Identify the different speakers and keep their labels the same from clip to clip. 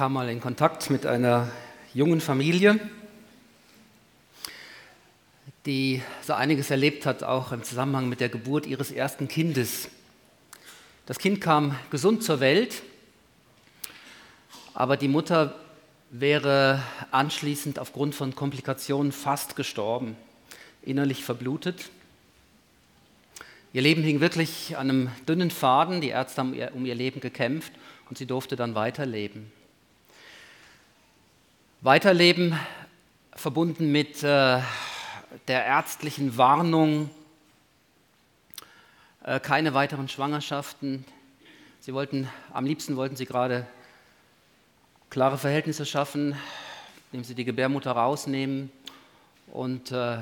Speaker 1: kam mal in Kontakt mit einer jungen Familie, die so einiges erlebt hat, auch im Zusammenhang mit der Geburt ihres ersten Kindes. Das Kind kam gesund zur Welt, aber die Mutter wäre anschließend aufgrund von Komplikationen fast gestorben, innerlich verblutet. Ihr Leben hing wirklich an einem dünnen Faden, die Ärzte haben um ihr Leben gekämpft und sie durfte dann weiterleben. Weiterleben verbunden mit äh, der ärztlichen Warnung, äh, keine weiteren Schwangerschaften. Sie wollten, am liebsten wollten sie gerade klare Verhältnisse schaffen, indem sie die Gebärmutter rausnehmen und äh,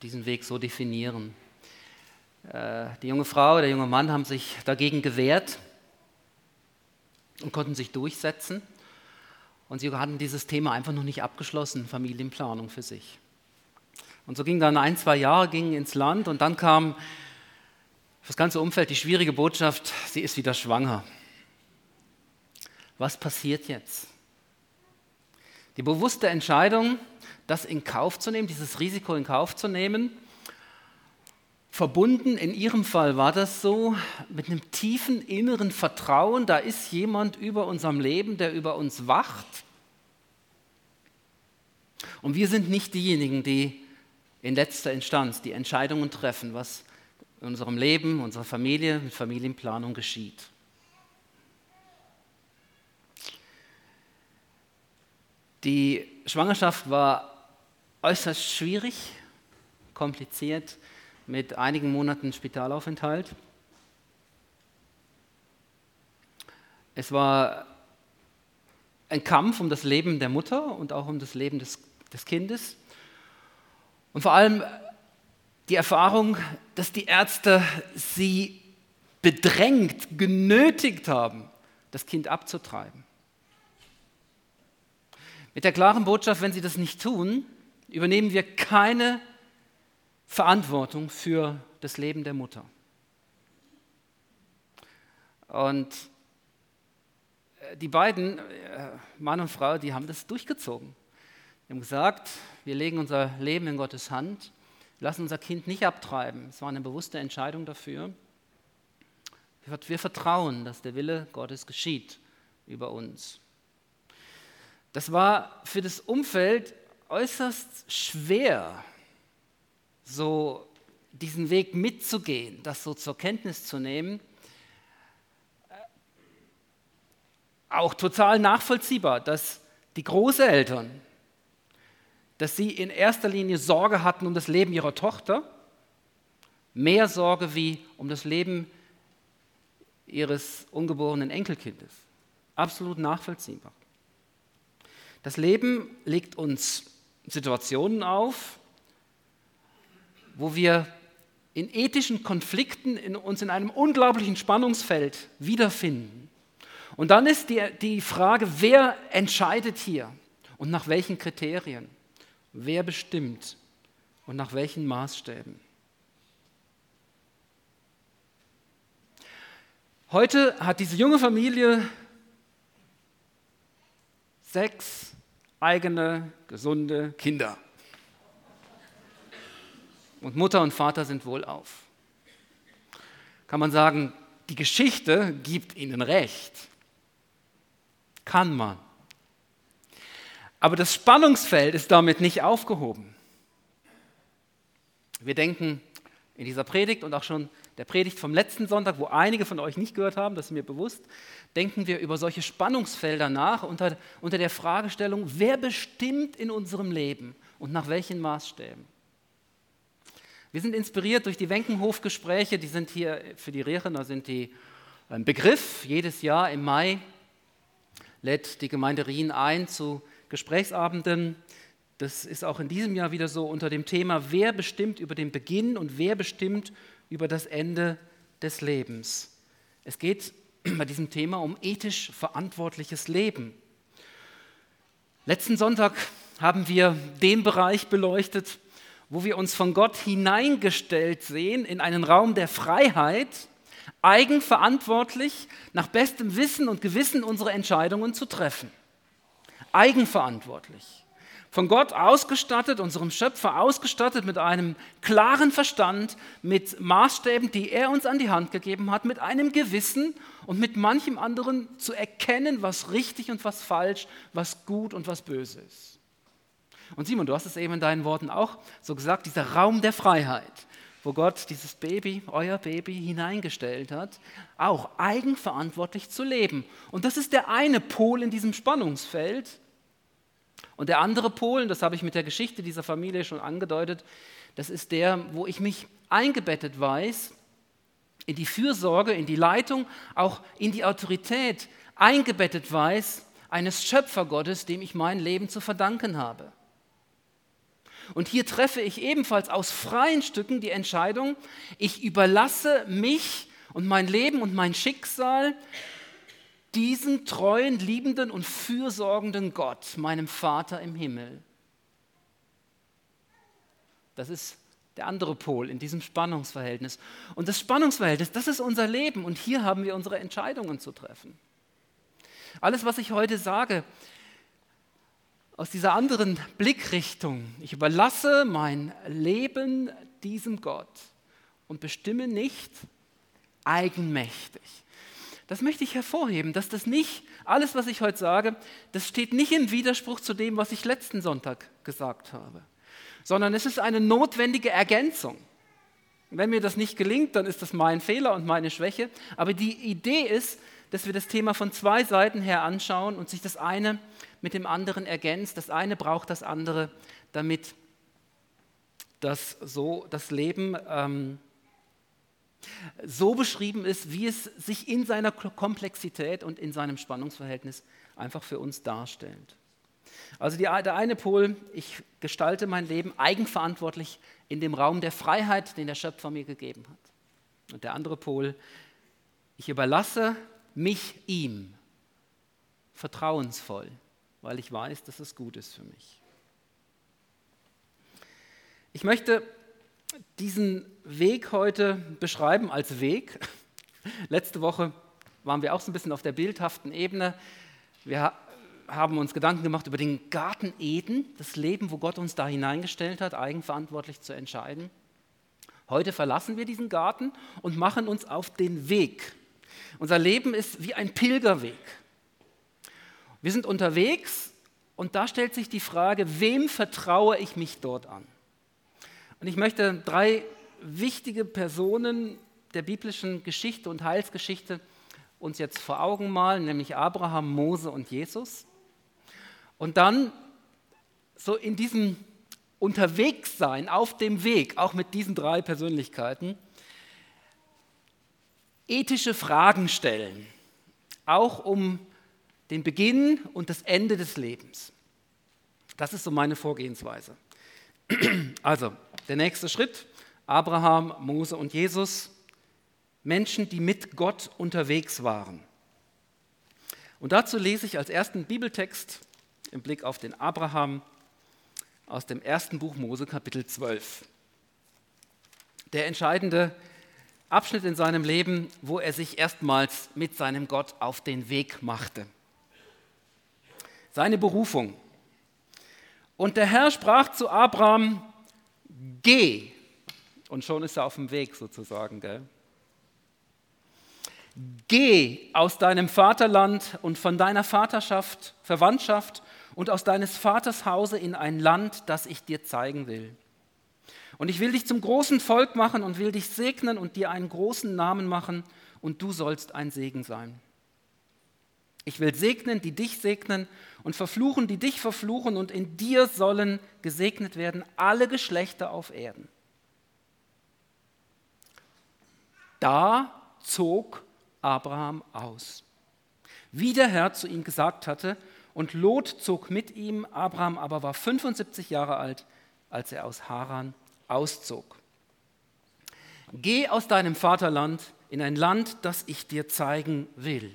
Speaker 1: diesen Weg so definieren. Äh, die junge Frau, der junge Mann haben sich dagegen gewehrt und konnten sich durchsetzen. Und sie hatten dieses Thema einfach noch nicht abgeschlossen, Familienplanung für sich. Und so ging dann ein, zwei Jahre gingen ins Land und dann kam für das ganze Umfeld die schwierige Botschaft, sie ist wieder schwanger. Was passiert jetzt? Die bewusste Entscheidung, das in Kauf zu nehmen, dieses Risiko in Kauf zu nehmen, verbunden, in Ihrem Fall war das so, mit einem tiefen inneren Vertrauen, da ist jemand über unserem Leben, der über uns wacht. Und wir sind nicht diejenigen, die in letzter Instanz die Entscheidungen treffen, was in unserem Leben, unserer Familie, mit Familienplanung geschieht. Die Schwangerschaft war äußerst schwierig, kompliziert mit einigen Monaten Spitalaufenthalt. Es war ein Kampf um das Leben der Mutter und auch um das Leben des, des Kindes. Und vor allem die Erfahrung, dass die Ärzte sie bedrängt, genötigt haben, das Kind abzutreiben. Mit der klaren Botschaft, wenn sie das nicht tun, übernehmen wir keine Verantwortung für das Leben der Mutter. Und äh, die beiden, äh, Mann und Frau, die haben das durchgezogen. Die haben gesagt, wir legen unser Leben in Gottes Hand, lassen unser Kind nicht abtreiben. Es war eine bewusste Entscheidung dafür. Wir vertrauen, dass der Wille Gottes geschieht über uns. Das war für das Umfeld äußerst schwer, so diesen Weg mitzugehen, das so zur Kenntnis zu nehmen, äh, auch total nachvollziehbar, dass die Großeltern, dass sie in erster Linie Sorge hatten um das Leben ihrer Tochter, mehr Sorge wie um das Leben ihres ungeborenen Enkelkindes. Absolut nachvollziehbar. Das Leben legt uns Situationen auf, wo wir in ethischen Konflikten in uns in einem unglaublichen Spannungsfeld wiederfinden. Und dann ist die, die Frage, wer entscheidet hier und nach welchen Kriterien? Wer bestimmt und nach welchen Maßstäben? Heute hat diese junge Familie sechs eigene, gesunde Kinder und Mutter und Vater sind wohlauf. Kann man sagen, die Geschichte gibt ihnen recht. Kann man. Aber das Spannungsfeld ist damit nicht aufgehoben. Wir denken in dieser Predigt und auch schon der Predigt vom letzten Sonntag, wo einige von euch nicht gehört haben, das ist mir bewusst, denken wir über solche Spannungsfelder nach unter, unter der Fragestellung, wer bestimmt in unserem Leben und nach welchen Maßstäben. Wir sind inspiriert durch die Wenkenhof-Gespräche, die sind hier für die Rechener sind die ein Begriff. Jedes Jahr im Mai lädt die Gemeinde Rien ein zu Gesprächsabenden. Das ist auch in diesem Jahr wieder so unter dem Thema, wer bestimmt über den Beginn und wer bestimmt über das Ende des Lebens. Es geht bei diesem Thema um ethisch verantwortliches Leben. Letzten Sonntag haben wir den Bereich beleuchtet, wo wir uns von Gott hineingestellt sehen in einen Raum der Freiheit, eigenverantwortlich nach bestem Wissen und Gewissen unsere Entscheidungen zu treffen. eigenverantwortlich. Von Gott ausgestattet, unserem Schöpfer ausgestattet mit einem klaren Verstand, mit Maßstäben, die er uns an die Hand gegeben hat, mit einem Gewissen und mit manchem anderen zu erkennen, was richtig und was falsch, was gut und was böse ist. Und Simon, du hast es eben in deinen Worten auch so gesagt, dieser Raum der Freiheit, wo Gott dieses Baby, euer Baby, hineingestellt hat, auch eigenverantwortlich zu leben. Und das ist der eine Pol in diesem Spannungsfeld. Und der andere Pol, und das habe ich mit der Geschichte dieser Familie schon angedeutet, das ist der, wo ich mich eingebettet weiß in die Fürsorge, in die Leitung, auch in die Autorität eingebettet weiß eines Schöpfergottes, dem ich mein Leben zu verdanken habe. Und hier treffe ich ebenfalls aus freien Stücken die Entscheidung, ich überlasse mich und mein Leben und mein Schicksal diesen treuen, liebenden und fürsorgenden Gott, meinem Vater im Himmel. Das ist der andere Pol in diesem Spannungsverhältnis. Und das Spannungsverhältnis, das ist unser Leben und hier haben wir unsere Entscheidungen zu treffen. Alles, was ich heute sage, aus dieser anderen Blickrichtung. Ich überlasse mein Leben diesem Gott und bestimme nicht eigenmächtig. Das möchte ich hervorheben, dass das nicht, alles, was ich heute sage, das steht nicht im Widerspruch zu dem, was ich letzten Sonntag gesagt habe, sondern es ist eine notwendige Ergänzung. Wenn mir das nicht gelingt, dann ist das mein Fehler und meine Schwäche. Aber die Idee ist, dass wir das Thema von zwei Seiten her anschauen und sich das eine mit dem anderen ergänzt. Das eine braucht das andere, damit das, so, das Leben ähm, so beschrieben ist, wie es sich in seiner Komplexität und in seinem Spannungsverhältnis einfach für uns darstellt. Also die, der eine Pol, ich gestalte mein Leben eigenverantwortlich in dem Raum der Freiheit, den der Schöpfer mir gegeben hat. Und der andere Pol, ich überlasse mich ihm vertrauensvoll weil ich weiß, dass es gut ist für mich. Ich möchte diesen Weg heute beschreiben als Weg. Letzte Woche waren wir auch so ein bisschen auf der bildhaften Ebene. Wir haben uns Gedanken gemacht über den Garten Eden, das Leben, wo Gott uns da hineingestellt hat, eigenverantwortlich zu entscheiden. Heute verlassen wir diesen Garten und machen uns auf den Weg. Unser Leben ist wie ein Pilgerweg. Wir sind unterwegs und da stellt sich die Frage, wem vertraue ich mich dort an? Und ich möchte drei wichtige Personen der biblischen Geschichte und Heilsgeschichte uns jetzt vor Augen malen, nämlich Abraham, Mose und Jesus. Und dann so in diesem Unterwegssein, auf dem Weg, auch mit diesen drei Persönlichkeiten, ethische Fragen stellen, auch um den Beginn und das Ende des Lebens. Das ist so meine Vorgehensweise. Also, der nächste Schritt, Abraham, Mose und Jesus, Menschen, die mit Gott unterwegs waren. Und dazu lese ich als ersten Bibeltext im Blick auf den Abraham aus dem ersten Buch Mose Kapitel 12. Der entscheidende Abschnitt in seinem Leben, wo er sich erstmals mit seinem Gott auf den Weg machte seine Berufung. Und der Herr sprach zu Abraham, geh. Und schon ist er auf dem Weg sozusagen. Gell? Geh aus deinem Vaterland und von deiner Vaterschaft, Verwandtschaft und aus deines Vaters Hause in ein Land, das ich dir zeigen will. Und ich will dich zum großen Volk machen und will dich segnen und dir einen großen Namen machen und du sollst ein Segen sein. Ich will segnen, die dich segnen und verfluchen, die dich verfluchen und in dir sollen gesegnet werden alle Geschlechter auf Erden. Da zog Abraham aus, wie der Herr zu ihm gesagt hatte, und Lot zog mit ihm, Abraham aber war 75 Jahre alt, als er aus Haran auszog. Geh aus deinem Vaterland in ein Land, das ich dir zeigen will.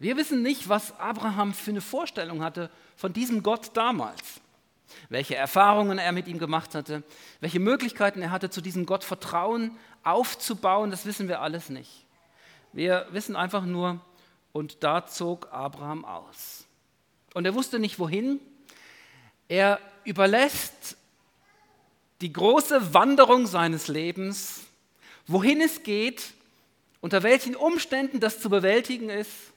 Speaker 1: Wir wissen nicht, was Abraham für eine Vorstellung hatte von diesem Gott damals. Welche Erfahrungen er mit ihm gemacht hatte, welche Möglichkeiten er hatte, zu diesem Gott Vertrauen aufzubauen, das wissen wir alles nicht. Wir wissen einfach nur, und da zog Abraham aus. Und er wusste nicht wohin. Er überlässt die große Wanderung seines Lebens, wohin es geht, unter welchen Umständen das zu bewältigen ist,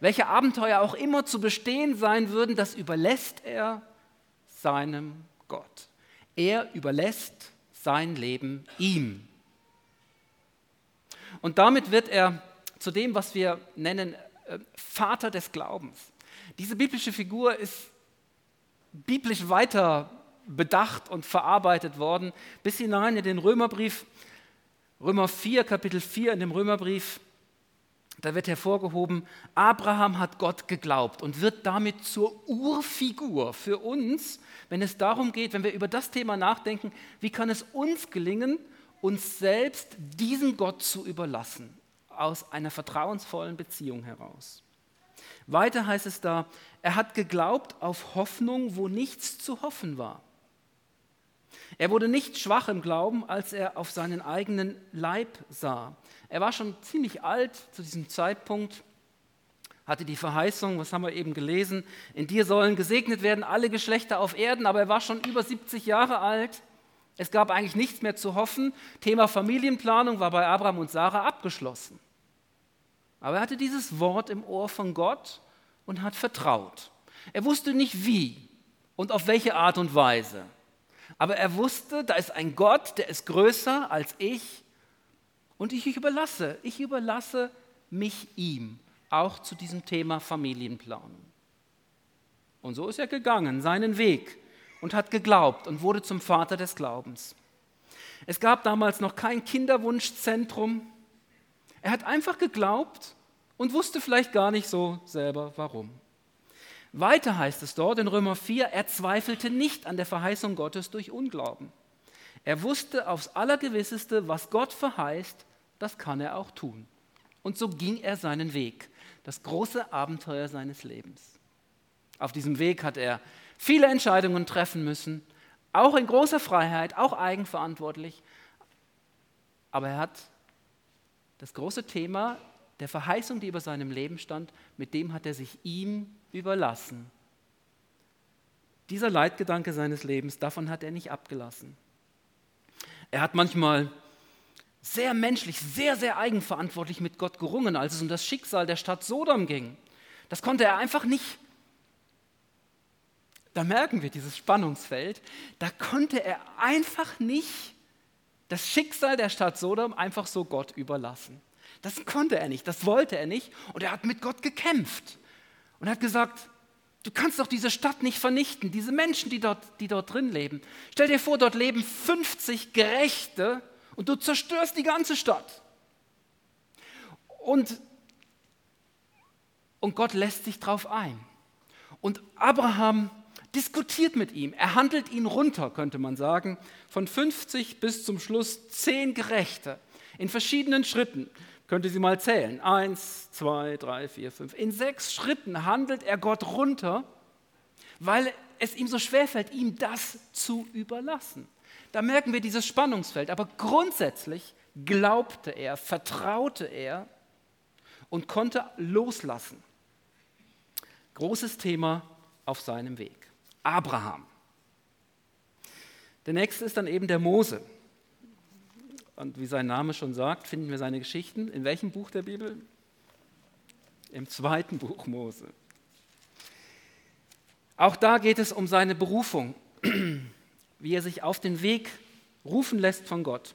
Speaker 1: welche Abenteuer auch immer zu bestehen sein würden, das überlässt er seinem Gott. Er überlässt sein Leben ihm. Und damit wird er zu dem, was wir nennen äh, Vater des Glaubens. Diese biblische Figur ist biblisch weiter bedacht und verarbeitet worden, bis hinein in den Römerbrief, Römer 4, Kapitel 4 in dem Römerbrief. Da wird hervorgehoben, Abraham hat Gott geglaubt und wird damit zur Urfigur für uns, wenn es darum geht, wenn wir über das Thema nachdenken, wie kann es uns gelingen, uns selbst diesen Gott zu überlassen, aus einer vertrauensvollen Beziehung heraus. Weiter heißt es da, er hat geglaubt auf Hoffnung, wo nichts zu hoffen war. Er wurde nicht schwach im Glauben, als er auf seinen eigenen Leib sah. Er war schon ziemlich alt zu diesem Zeitpunkt, hatte die Verheißung, was haben wir eben gelesen, in dir sollen gesegnet werden alle Geschlechter auf Erden, aber er war schon über 70 Jahre alt. Es gab eigentlich nichts mehr zu hoffen. Thema Familienplanung war bei Abraham und Sarah abgeschlossen. Aber er hatte dieses Wort im Ohr von Gott und hat vertraut. Er wusste nicht wie und auf welche Art und Weise. Aber er wusste, da ist ein Gott, der ist größer als ich und ich, ich überlasse, ich überlasse mich ihm, auch zu diesem Thema Familienplanung. Und so ist er gegangen, seinen Weg und hat geglaubt und wurde zum Vater des Glaubens. Es gab damals noch kein Kinderwunschzentrum. Er hat einfach geglaubt und wusste vielleicht gar nicht so selber warum. Weiter heißt es dort in Römer 4, er zweifelte nicht an der Verheißung Gottes durch Unglauben. Er wusste aufs Allergewisseste, was Gott verheißt, das kann er auch tun. Und so ging er seinen Weg, das große Abenteuer seines Lebens. Auf diesem Weg hat er viele Entscheidungen treffen müssen, auch in großer Freiheit, auch eigenverantwortlich. Aber er hat das große Thema der Verheißung, die über seinem Leben stand, mit dem hat er sich ihm überlassen. Dieser Leitgedanke seines Lebens, davon hat er nicht abgelassen. Er hat manchmal sehr menschlich, sehr, sehr eigenverantwortlich mit Gott gerungen, als es um das Schicksal der Stadt Sodom ging. Das konnte er einfach nicht. Da merken wir dieses Spannungsfeld. Da konnte er einfach nicht das Schicksal der Stadt Sodom einfach so Gott überlassen. Das konnte er nicht, das wollte er nicht. Und er hat mit Gott gekämpft und hat gesagt, du kannst doch diese Stadt nicht vernichten, diese Menschen, die dort, die dort drin leben. Stell dir vor, dort leben 50 Gerechte und du zerstörst die ganze Stadt. Und, und Gott lässt sich darauf ein. Und Abraham diskutiert mit ihm. Er handelt ihn runter, könnte man sagen, von 50 bis zum Schluss 10 Gerechte in verschiedenen Schritten. Könnt ihr sie mal zählen? Eins, zwei, drei, vier, fünf. In sechs Schritten handelt er Gott runter, weil es ihm so schwerfällt, ihm das zu überlassen. Da merken wir dieses Spannungsfeld. Aber grundsätzlich glaubte er, vertraute er und konnte loslassen. Großes Thema auf seinem Weg. Abraham. Der nächste ist dann eben der Mose. Und wie sein Name schon sagt, finden wir seine Geschichten. In welchem Buch der Bibel? Im zweiten Buch Mose. Auch da geht es um seine Berufung, wie er sich auf den Weg rufen lässt von Gott.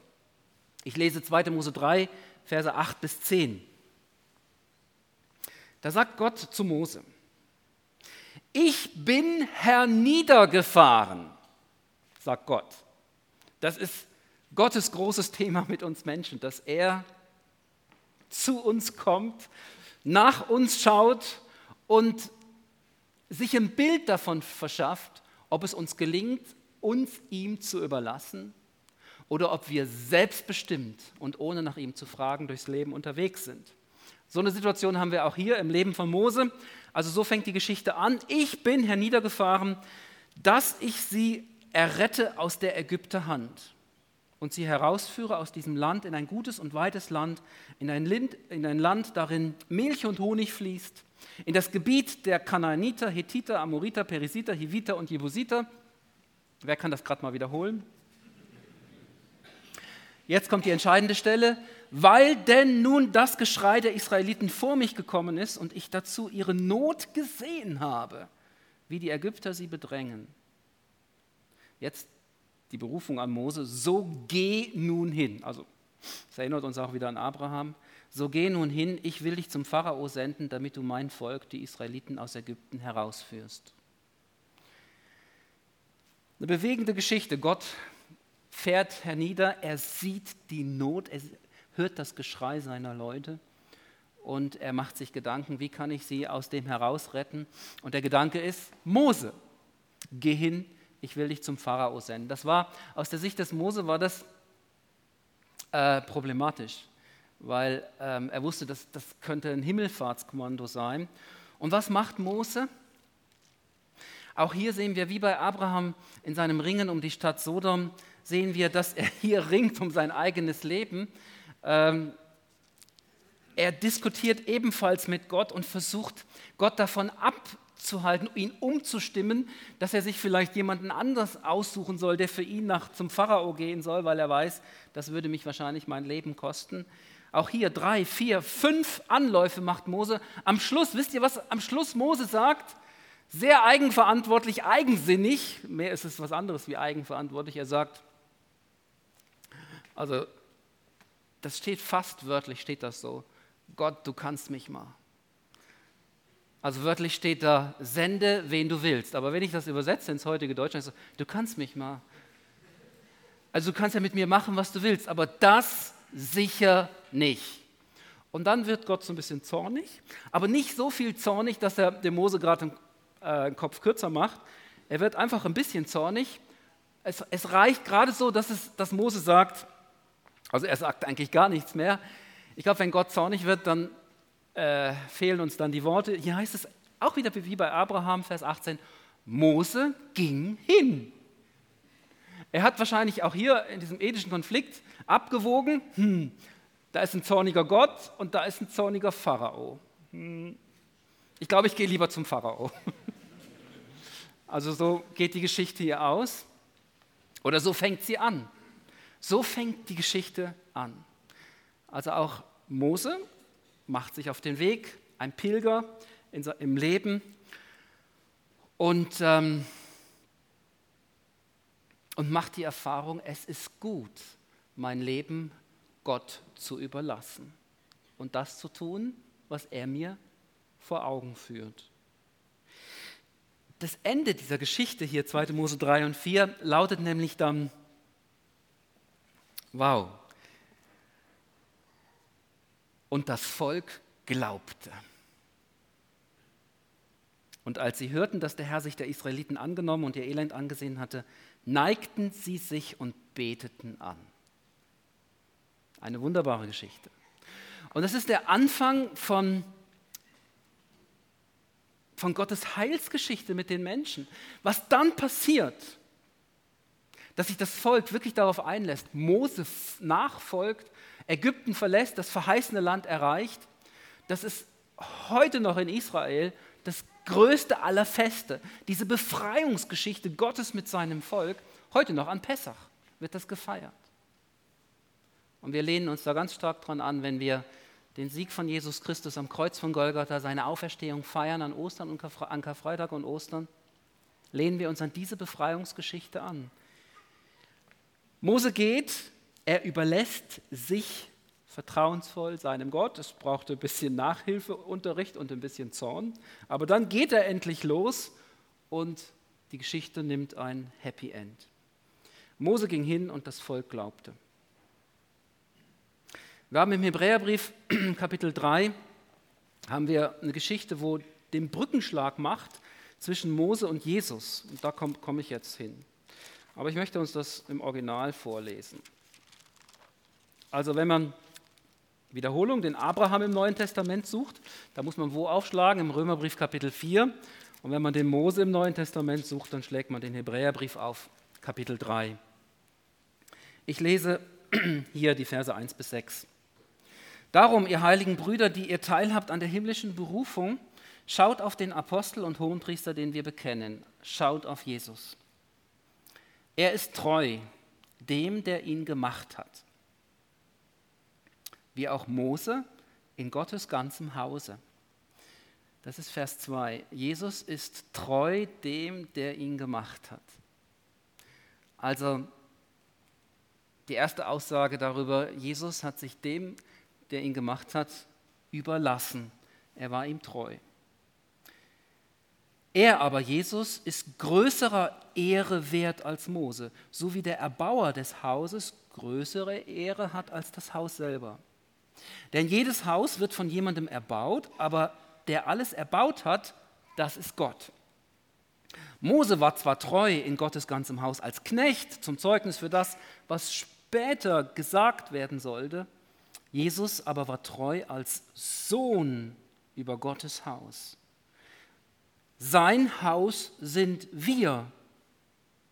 Speaker 1: Ich lese 2. Mose 3, Verse 8 bis 10. Da sagt Gott zu Mose, ich bin herniedergefahren, sagt Gott. Das ist Gottes großes Thema mit uns Menschen, dass er zu uns kommt, nach uns schaut und sich ein Bild davon verschafft, ob es uns gelingt, uns ihm zu überlassen oder ob wir selbstbestimmt und ohne nach ihm zu fragen durchs Leben unterwegs sind. So eine Situation haben wir auch hier im Leben von Mose. Also so fängt die Geschichte an. Ich bin herniedergefahren, dass ich sie errette aus der Ägypter Hand. Und sie herausführe aus diesem Land in ein gutes und weites Land, in ein, Lind, in ein Land, darin Milch und Honig fließt, in das Gebiet der Kanaaniter, Hethiter, Amoriter, Perisiter, Hiviter und Jebusiter. Wer kann das gerade mal wiederholen? Jetzt kommt die entscheidende Stelle. Weil denn nun das Geschrei der Israeliten vor mich gekommen ist und ich dazu ihre Not gesehen habe, wie die Ägypter sie bedrängen. Jetzt die Berufung an Mose, so geh nun hin. Also, es erinnert uns auch wieder an Abraham. So geh nun hin, ich will dich zum Pharao senden, damit du mein Volk, die Israeliten aus Ägypten, herausführst. Eine bewegende Geschichte. Gott fährt hernieder, er sieht die Not, er hört das Geschrei seiner Leute und er macht sich Gedanken, wie kann ich sie aus dem herausretten. Und der Gedanke ist, Mose, geh hin, ich will dich zum Pharao senden. Das war, aus der Sicht des Mose war das äh, problematisch, weil ähm, er wusste, dass das könnte ein Himmelfahrtskommando sein. Und was macht Mose? Auch hier sehen wir, wie bei Abraham in seinem Ringen um die Stadt Sodom, sehen wir, dass er hier ringt um sein eigenes Leben. Ähm, er diskutiert ebenfalls mit Gott und versucht, Gott davon abzuhalten, ihn umzustimmen, dass er sich vielleicht jemanden anders aussuchen soll, der für ihn nach zum Pharao gehen soll, weil er weiß, das würde mich wahrscheinlich mein Leben kosten. Auch hier drei, vier, fünf Anläufe macht Mose. Am Schluss, wisst ihr, was am Schluss Mose sagt? Sehr eigenverantwortlich, eigensinnig. Mehr ist es was anderes wie eigenverantwortlich. Er sagt, also das steht fast wörtlich, steht das so. Gott, du kannst mich mal. Also wörtlich steht da, sende, wen du willst. Aber wenn ich das übersetze ins heutige Deutsch, dann ist so, du kannst mich mal. Also du kannst ja mit mir machen, was du willst, aber das sicher nicht. Und dann wird Gott so ein bisschen zornig, aber nicht so viel zornig, dass er dem Mose gerade den, äh, Kopf kürzer macht. Er wird einfach ein bisschen zornig. Es, es reicht gerade so, dass, es, dass Mose sagt, also er sagt eigentlich gar nichts mehr. Ich glaube, wenn Gott zornig wird, dann äh, fehlen uns dann die Worte. Hier heißt es auch wieder wie bei Abraham, Vers 18, Mose ging hin. Er hat wahrscheinlich auch hier in diesem ethischen Konflikt abgewogen, hm, da ist ein zorniger Gott und da ist ein zorniger Pharao. Hm, ich glaube, ich gehe lieber zum Pharao. Also so geht die Geschichte hier aus oder so fängt sie an. So fängt die Geschichte an. Also auch Mose macht sich auf den Weg, ein Pilger im Leben und, ähm, und macht die Erfahrung, es ist gut, mein Leben Gott zu überlassen und das zu tun, was er mir vor Augen führt. Das Ende dieser Geschichte hier, 2. Mose 3 und 4, lautet nämlich dann, wow, und das Volk glaubte. Und als sie hörten, dass der Herr sich der Israeliten angenommen und ihr Elend angesehen hatte, neigten sie sich und beteten an. Eine wunderbare Geschichte. Und das ist der Anfang von, von Gottes Heilsgeschichte mit den Menschen. Was dann passiert, dass sich das Volk wirklich darauf einlässt, Mose nachfolgt Ägypten verlässt, das verheißene Land erreicht, das ist heute noch in Israel das größte aller Feste. Diese Befreiungsgeschichte Gottes mit seinem Volk, heute noch an Pessach wird das gefeiert. Und wir lehnen uns da ganz stark dran an, wenn wir den Sieg von Jesus Christus am Kreuz von Golgatha, seine Auferstehung feiern an Ostern und an Karfreitag und Ostern, lehnen wir uns an diese Befreiungsgeschichte an. Mose geht er überlässt sich vertrauensvoll seinem Gott. Es brauchte ein bisschen Nachhilfeunterricht und ein bisschen Zorn. Aber dann geht er endlich los und die Geschichte nimmt ein Happy End. Mose ging hin und das Volk glaubte. Wir haben im Hebräerbrief Kapitel 3 haben wir eine Geschichte, wo den Brückenschlag macht zwischen Mose und Jesus. Und da komme komm ich jetzt hin. Aber ich möchte uns das im Original vorlesen. Also wenn man Wiederholung, den Abraham im Neuen Testament sucht, da muss man wo aufschlagen? Im Römerbrief Kapitel 4. Und wenn man den Mose im Neuen Testament sucht, dann schlägt man den Hebräerbrief auf, Kapitel 3. Ich lese hier die Verse 1 bis 6. Darum, ihr heiligen Brüder, die ihr teilhabt an der himmlischen Berufung, schaut auf den Apostel und Hohenpriester, den wir bekennen. Schaut auf Jesus. Er ist treu dem, der ihn gemacht hat. Wie auch Mose in Gottes ganzem Hause. Das ist Vers 2. Jesus ist treu dem, der ihn gemacht hat. Also die erste Aussage darüber, Jesus hat sich dem, der ihn gemacht hat, überlassen. Er war ihm treu. Er aber, Jesus, ist größerer Ehre wert als Mose, so wie der Erbauer des Hauses größere Ehre hat als das Haus selber. Denn jedes Haus wird von jemandem erbaut, aber der alles erbaut hat, das ist Gott. Mose war zwar treu in Gottes ganzem Haus als Knecht zum Zeugnis für das, was später gesagt werden sollte, Jesus aber war treu als Sohn über Gottes Haus. Sein Haus sind wir.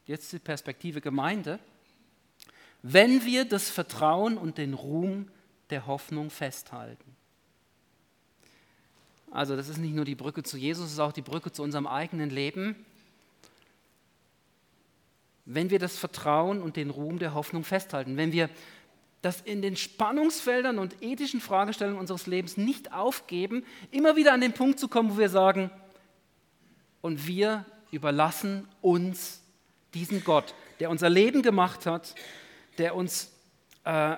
Speaker 1: Jetzt die Perspektive Gemeinde. Wenn wir das Vertrauen und den Ruhm der Hoffnung festhalten. Also das ist nicht nur die Brücke zu Jesus, es ist auch die Brücke zu unserem eigenen Leben. Wenn wir das Vertrauen und den Ruhm der Hoffnung festhalten, wenn wir das in den Spannungsfeldern und ethischen Fragestellungen unseres Lebens nicht aufgeben, immer wieder an den Punkt zu kommen, wo wir sagen, und wir überlassen uns diesen Gott, der unser Leben gemacht hat, der uns äh,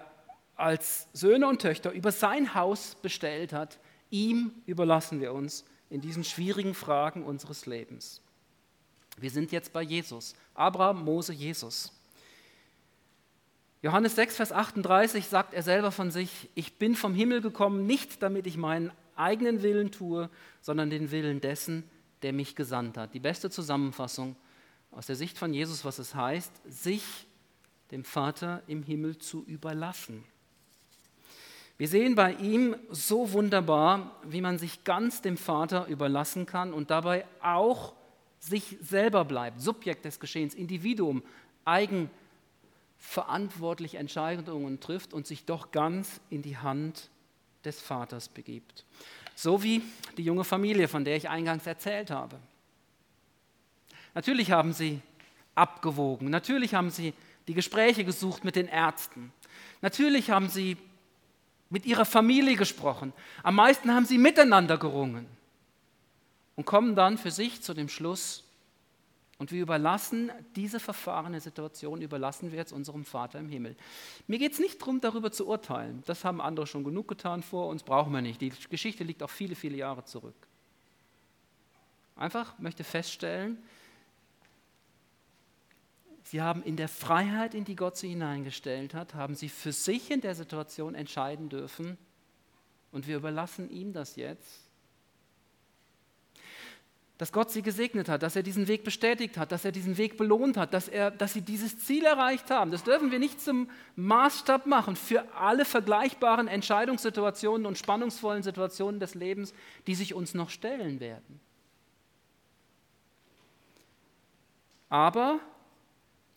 Speaker 1: als Söhne und Töchter über sein Haus bestellt hat, ihm überlassen wir uns in diesen schwierigen Fragen unseres Lebens. Wir sind jetzt bei Jesus. Abraham, Mose, Jesus. Johannes 6, Vers 38 sagt er selber von sich, ich bin vom Himmel gekommen, nicht damit ich meinen eigenen Willen tue, sondern den Willen dessen, der mich gesandt hat. Die beste Zusammenfassung aus der Sicht von Jesus, was es heißt, sich dem Vater im Himmel zu überlassen. Wir sehen bei ihm so wunderbar, wie man sich ganz dem Vater überlassen kann und dabei auch sich selber bleibt, Subjekt des Geschehens, Individuum, eigenverantwortlich Entscheidungen trifft und sich doch ganz in die Hand des Vaters begibt. So wie die junge Familie, von der ich eingangs erzählt habe. Natürlich haben sie abgewogen, natürlich haben sie die Gespräche gesucht mit den Ärzten, natürlich haben sie mit ihrer Familie gesprochen. Am meisten haben sie miteinander gerungen und kommen dann für sich zu dem Schluss, und wir überlassen diese verfahrene Situation, überlassen wir jetzt unserem Vater im Himmel. Mir geht es nicht darum, darüber zu urteilen. Das haben andere schon genug getan vor uns, brauchen wir nicht. Die Geschichte liegt auch viele, viele Jahre zurück. Einfach möchte feststellen, Sie haben in der Freiheit, in die Gott sie hineingestellt hat, haben sie für sich in der Situation entscheiden dürfen. Und wir überlassen ihm das jetzt. Dass Gott sie gesegnet hat, dass er diesen Weg bestätigt hat, dass er diesen Weg belohnt hat, dass, er, dass sie dieses Ziel erreicht haben. Das dürfen wir nicht zum Maßstab machen für alle vergleichbaren Entscheidungssituationen und spannungsvollen Situationen des Lebens, die sich uns noch stellen werden. Aber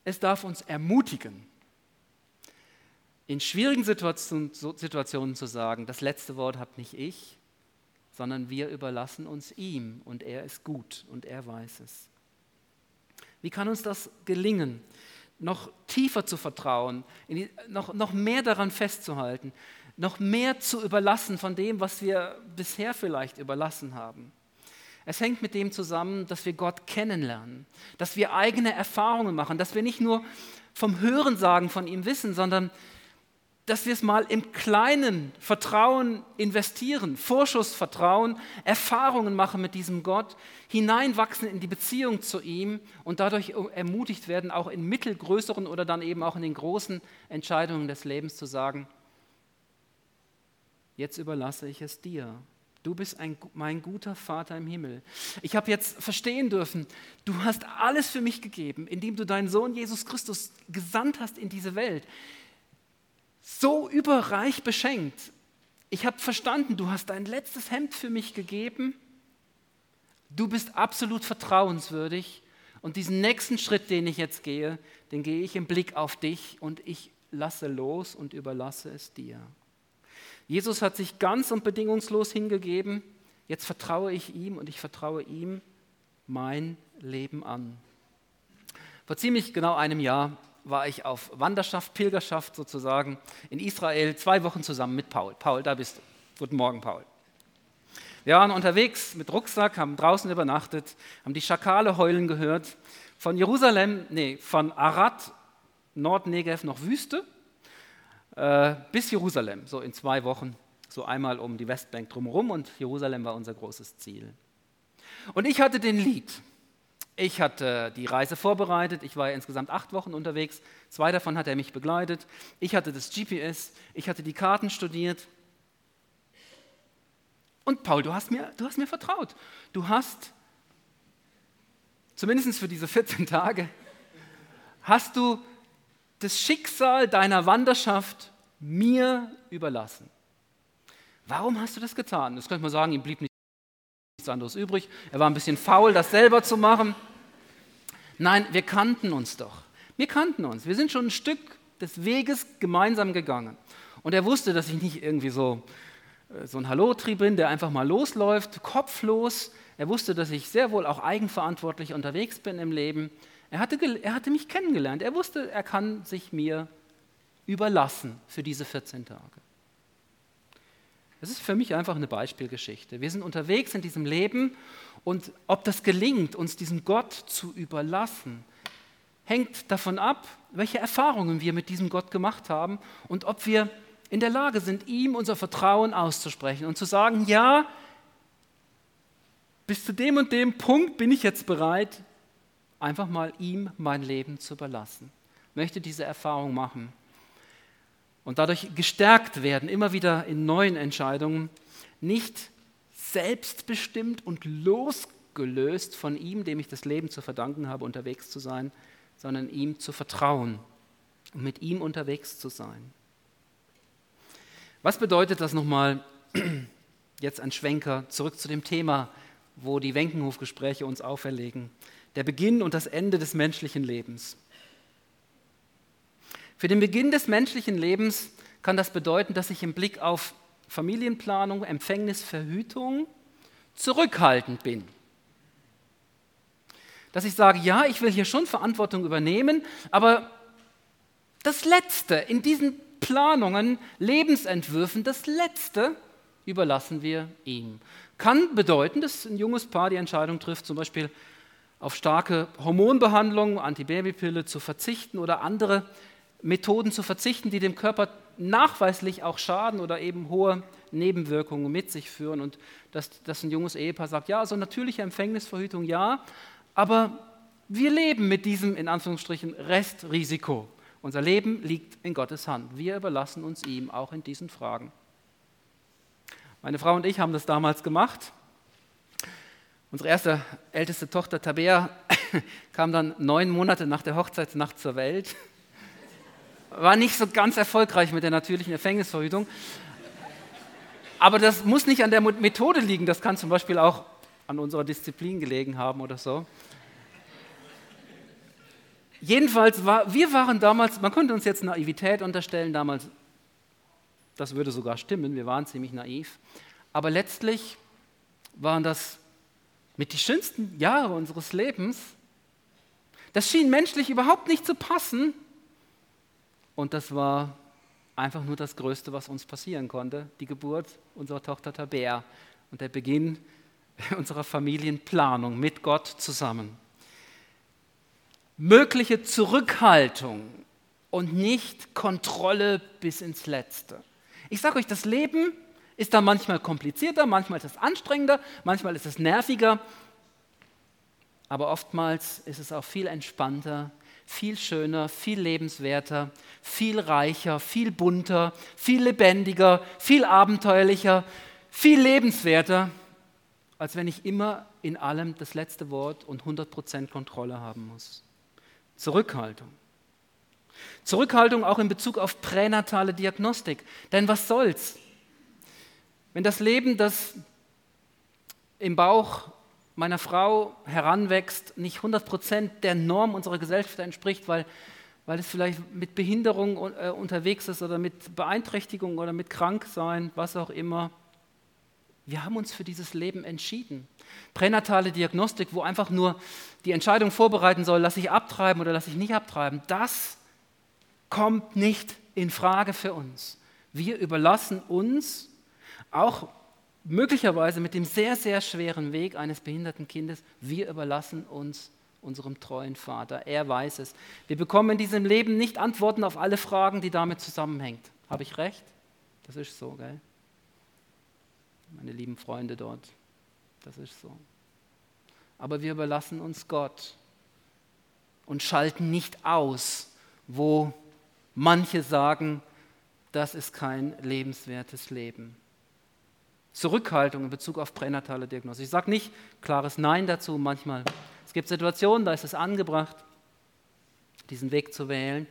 Speaker 1: es darf uns ermutigen, in schwierigen Situationen, zu sagen, das letzte Wort habe nicht ich, sondern wir überlassen uns ihm und er ist gut und er weiß es. Wie kann uns das gelingen, noch tiefer zu vertrauen, die, noch, noch mehr daran festzuhalten, noch mehr zu überlassen von dem, was wir bisher vielleicht überlassen haben? Es hängt mit dem zusammen, dass wir Gott kennenlernen, dass wir eigene Erfahrungen machen, dass wir nicht nur vom Hörensagen von ihm wissen, sondern dass wir es mal im kleinen Vertrauen investieren, Vorschussvertrauen, Erfahrungen machen mit diesem Gott, hineinwachsen in die Beziehung zu ihm und dadurch ermutigt werden, auch in mittelgrößeren oder dann eben auch in den großen Entscheidungen des Lebens zu sagen, jetzt überlasse ich es dir. Du bist ein, mein guter Vater im Himmel. Ich habe jetzt verstehen dürfen, du hast alles für mich gegeben, indem du deinen Sohn Jesus Christus gesandt hast in diese Welt. So überreich beschenkt. Ich habe verstanden, du hast dein letztes Hemd für mich gegeben. Du bist absolut vertrauenswürdig. Und diesen nächsten Schritt, den ich jetzt gehe, den gehe ich im Blick auf dich und ich lasse los und überlasse es dir. Jesus hat sich ganz und bedingungslos hingegeben. Jetzt vertraue ich ihm und ich vertraue ihm mein Leben an. Vor ziemlich genau einem Jahr war ich auf Wanderschaft, Pilgerschaft sozusagen in Israel, zwei Wochen zusammen mit Paul. Paul, da bist du. Guten Morgen, Paul. Wir waren unterwegs mit Rucksack, haben draußen übernachtet, haben die Schakale heulen gehört. Von Jerusalem, nee, von Arad, Nordnegev noch Wüste, äh, bis Jerusalem, so in zwei Wochen, so einmal um die Westbank drumherum und Jerusalem war unser großes Ziel. Und ich hatte den Lied. Ich hatte die Reise vorbereitet, ich war ja insgesamt acht Wochen unterwegs, zwei davon hat er mich begleitet. Ich hatte das GPS, ich hatte die Karten studiert. Und Paul, du hast mir, du hast mir vertraut. Du hast, zumindest für diese 14 Tage, hast du das Schicksal deiner Wanderschaft mir überlassen. Warum hast du das getan? Das könnte man sagen, ihm blieb nichts anderes übrig. Er war ein bisschen faul, das selber zu machen. Nein, wir kannten uns doch. Wir kannten uns. Wir sind schon ein Stück des Weges gemeinsam gegangen. Und er wusste, dass ich nicht irgendwie so, äh, so ein Hallotri bin, der einfach mal losläuft, kopflos. Er wusste, dass ich sehr wohl auch eigenverantwortlich unterwegs bin im Leben. Er hatte, er hatte mich kennengelernt. Er wusste, er kann sich mir überlassen für diese 14 Tage. Das ist für mich einfach eine Beispielgeschichte. Wir sind unterwegs in diesem Leben und ob das gelingt, uns diesem Gott zu überlassen, hängt davon ab, welche Erfahrungen wir mit diesem Gott gemacht haben und ob wir in der Lage sind, ihm unser Vertrauen auszusprechen und zu sagen, ja, bis zu dem und dem Punkt bin ich jetzt bereit, einfach mal ihm mein Leben zu überlassen. Möchte diese Erfahrung machen und dadurch gestärkt werden, immer wieder in neuen Entscheidungen, nicht selbstbestimmt und losgelöst von ihm, dem ich das Leben zu verdanken habe, unterwegs zu sein, sondern ihm zu vertrauen und mit ihm unterwegs zu sein. Was bedeutet das nochmal, jetzt ein Schwenker, zurück zu dem Thema, wo die Wenkenhofgespräche uns auferlegen? Der Beginn und das Ende des menschlichen Lebens. Für den Beginn des menschlichen Lebens kann das bedeuten, dass ich im Blick auf Familienplanung, Empfängnis, Verhütung zurückhaltend bin. Dass ich sage, ja, ich will hier schon Verantwortung übernehmen, aber das Letzte in diesen Planungen, Lebensentwürfen, das Letzte überlassen wir ihm. Kann bedeuten, dass ein junges Paar die Entscheidung trifft, zum Beispiel auf starke Hormonbehandlung, Antibabypille zu verzichten oder andere Methoden zu verzichten, die dem Körper nachweislich auch schaden oder eben hohe Nebenwirkungen mit sich führen. Und dass, dass ein junges Ehepaar sagt, ja, also natürliche Empfängnisverhütung ja, aber wir leben mit diesem in Anführungsstrichen Restrisiko. Unser Leben liegt in Gottes Hand. Wir überlassen uns ihm auch in diesen Fragen. Meine Frau und ich haben das damals gemacht. Unsere erste älteste Tochter Tabea kam dann neun Monate nach der Hochzeitsnacht zur Welt. War nicht so ganz erfolgreich mit der natürlichen Empfängnisverhütung. Aber das muss nicht an der Methode liegen, das kann zum Beispiel auch an unserer Disziplin gelegen haben oder so. Jedenfalls, war, wir waren damals, man könnte uns jetzt Naivität unterstellen, damals, das würde sogar stimmen, wir waren ziemlich naiv, aber letztlich waren das mit die schönsten Jahre unseres Lebens. Das schien menschlich überhaupt nicht zu passen. Und das war einfach nur das Größte, was uns passieren konnte, die Geburt unserer Tochter Tabea und der Beginn unserer Familienplanung mit Gott zusammen. Mögliche Zurückhaltung und nicht Kontrolle bis ins Letzte. Ich sage euch, das Leben ist da manchmal komplizierter, manchmal ist es anstrengender, manchmal ist es nerviger, aber oftmals ist es auch viel entspannter, viel schöner, viel lebenswerter, viel reicher, viel bunter, viel lebendiger, viel abenteuerlicher, viel lebenswerter, als wenn ich immer in allem das letzte Wort und 100% Kontrolle haben muss. Zurückhaltung. Zurückhaltung auch in Bezug auf pränatale Diagnostik. Denn was soll's? Wenn das Leben, das im Bauch meiner Frau heranwächst, nicht 100% der Norm unserer Gesellschaft entspricht, weil weil es vielleicht mit Behinderung äh, unterwegs ist oder mit Beeinträchtigung oder mit Kranksein, was auch immer. Wir haben uns für dieses Leben entschieden. Pränatale Diagnostik, wo einfach nur die Entscheidung vorbereiten soll, lasse ich abtreiben oder lasse ich nicht abtreiben, das kommt nicht in Frage für uns. Wir überlassen uns auch möglicherweise mit dem sehr, sehr schweren Weg eines behinderten Kindes, wir überlassen uns unserem treuen Vater. Er weiß es. Wir bekommen in diesem Leben nicht Antworten auf alle Fragen, die damit zusammenhängen. Habe ich recht? Das ist so, gell? Meine lieben Freunde dort. Das ist so. Aber wir überlassen uns Gott und schalten nicht aus, wo manche sagen, das ist kein lebenswertes Leben. Zurückhaltung in Bezug auf pränatale Diagnose. Ich sage nicht klares Nein dazu, manchmal. Es gibt Situationen, da ist es angebracht, diesen Weg zu wählen,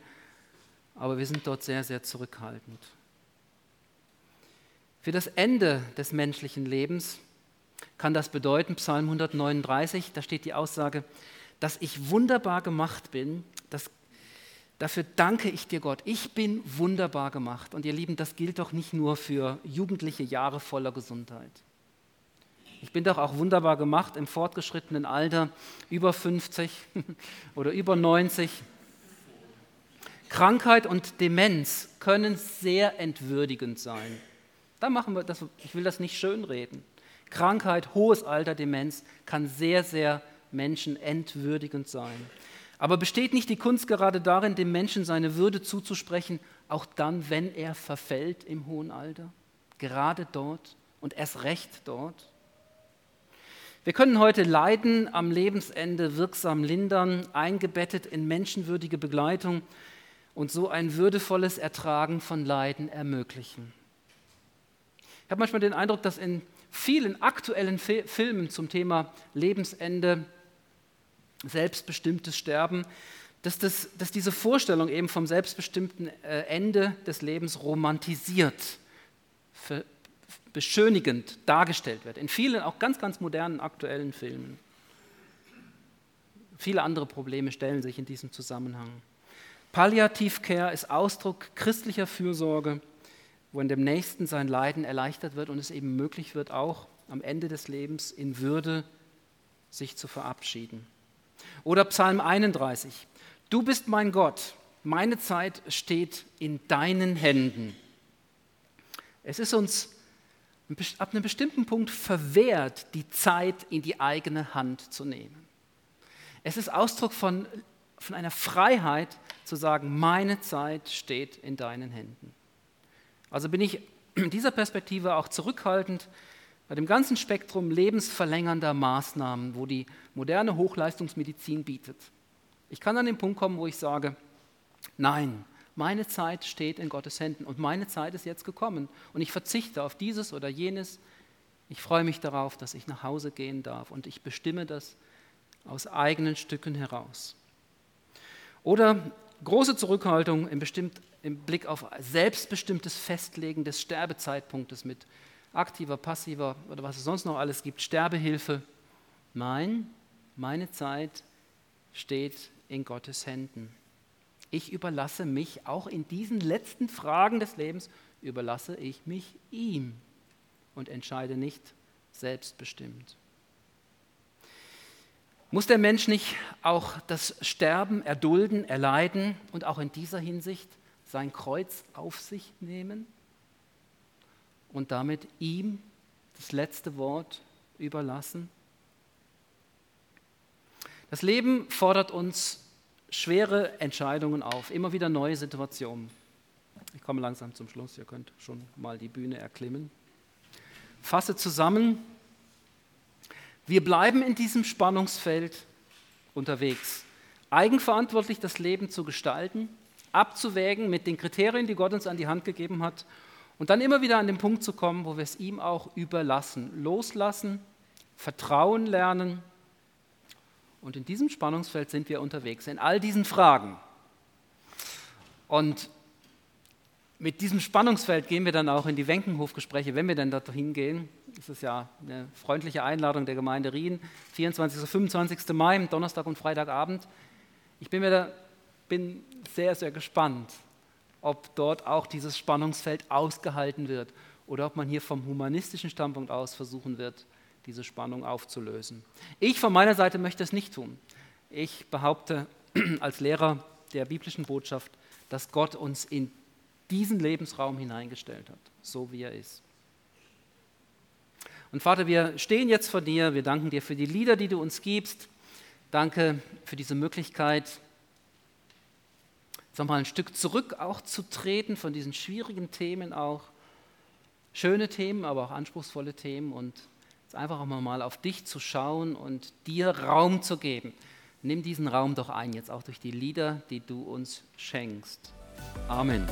Speaker 1: aber wir sind dort sehr, sehr zurückhaltend. Für das Ende des menschlichen Lebens kann das bedeuten, Psalm 139, da steht die Aussage, dass ich wunderbar gemacht bin, das Dafür danke ich dir, Gott. Ich bin wunderbar gemacht. Und ihr Lieben, das gilt doch nicht nur für jugendliche Jahre voller Gesundheit. Ich bin doch auch wunderbar gemacht im fortgeschrittenen Alter, über 50 oder über 90. Krankheit und Demenz können sehr entwürdigend sein. Da machen wir das, ich will das nicht schönreden. Krankheit, hohes Alter, Demenz kann sehr, sehr menschenentwürdigend sein. Aber besteht nicht die Kunst gerade darin, dem Menschen seine Würde zuzusprechen, auch dann, wenn er verfällt im hohen Alter? Gerade dort und erst recht dort? Wir können heute Leiden am Lebensende wirksam lindern, eingebettet in menschenwürdige Begleitung und so ein würdevolles Ertragen von Leiden ermöglichen. Ich habe manchmal den Eindruck, dass in vielen aktuellen Filmen zum Thema Lebensende selbstbestimmtes Sterben, dass, das, dass diese Vorstellung eben vom selbstbestimmten äh, Ende des Lebens romantisiert, für, beschönigend dargestellt wird. In vielen, auch ganz, ganz modernen aktuellen Filmen. Viele andere Probleme stellen sich in diesem Zusammenhang. Palliativcare ist Ausdruck christlicher Fürsorge, wo in dem Nächsten sein Leiden erleichtert wird und es eben möglich wird, auch am Ende des Lebens in Würde sich zu verabschieden. Oder Psalm 31. Du bist mein Gott, meine Zeit steht in deinen Händen. Es ist uns ab einem bestimmten Punkt verwehrt, die Zeit in die eigene Hand zu nehmen. Es ist Ausdruck von, von einer Freiheit zu sagen, meine Zeit steht in deinen Händen. Also bin ich in dieser Perspektive auch zurückhaltend bei dem ganzen Spektrum lebensverlängernder Maßnahmen, wo die moderne Hochleistungsmedizin bietet. Ich kann an den Punkt kommen, wo ich sage, nein, meine Zeit steht in Gottes Händen und meine Zeit ist jetzt gekommen und ich verzichte auf dieses oder jenes. Ich freue mich darauf, dass ich nach Hause gehen darf und ich bestimme das aus eigenen Stücken heraus. Oder große Zurückhaltung im, im Blick auf selbstbestimmtes Festlegen des Sterbezeitpunktes mit aktiver, passiver oder was es sonst noch alles gibt, Sterbehilfe. Nein, meine Zeit steht in Gottes Händen. Ich überlasse mich auch in diesen letzten Fragen des Lebens, überlasse ich mich ihm und entscheide nicht selbstbestimmt. Muss der Mensch nicht auch das Sterben erdulden, erleiden und auch in dieser Hinsicht sein Kreuz auf sich nehmen? Und damit ihm das letzte Wort überlassen? Das Leben fordert uns schwere Entscheidungen auf, immer wieder neue Situationen. Ich komme langsam zum Schluss, ihr könnt schon mal die Bühne erklimmen. Fasse zusammen, wir bleiben in diesem Spannungsfeld unterwegs, eigenverantwortlich das Leben zu gestalten, abzuwägen mit den Kriterien, die Gott uns an die Hand gegeben hat und dann immer wieder an den Punkt zu kommen, wo wir es ihm auch überlassen, loslassen, vertrauen lernen. Und in diesem Spannungsfeld sind wir unterwegs, in all diesen Fragen. Und mit diesem Spannungsfeld gehen wir dann auch in die Wenkenhofgespräche, wenn wir dann dorthin gehen. Das ist ja eine freundliche Einladung der Gemeinde Rien, 24. und 25. Mai, Donnerstag und Freitagabend. Ich bin, mir da, bin sehr, sehr gespannt, ob dort auch dieses Spannungsfeld ausgehalten wird oder ob man hier vom humanistischen Standpunkt aus versuchen wird, diese Spannung aufzulösen. Ich von meiner Seite möchte es nicht tun. Ich behaupte als Lehrer der biblischen Botschaft, dass Gott uns in diesen Lebensraum hineingestellt hat, so wie er ist. Und Vater, wir stehen jetzt vor dir, wir danken dir für die Lieder, die du uns gibst. Danke für diese Möglichkeit, sag mal, ein Stück zurück auch zu treten von diesen schwierigen Themen auch. Schöne Themen, aber auch anspruchsvolle Themen und einfach auch mal auf dich zu schauen und dir Raum zu geben. Nimm diesen Raum doch ein, jetzt auch durch die Lieder, die du uns schenkst. Amen.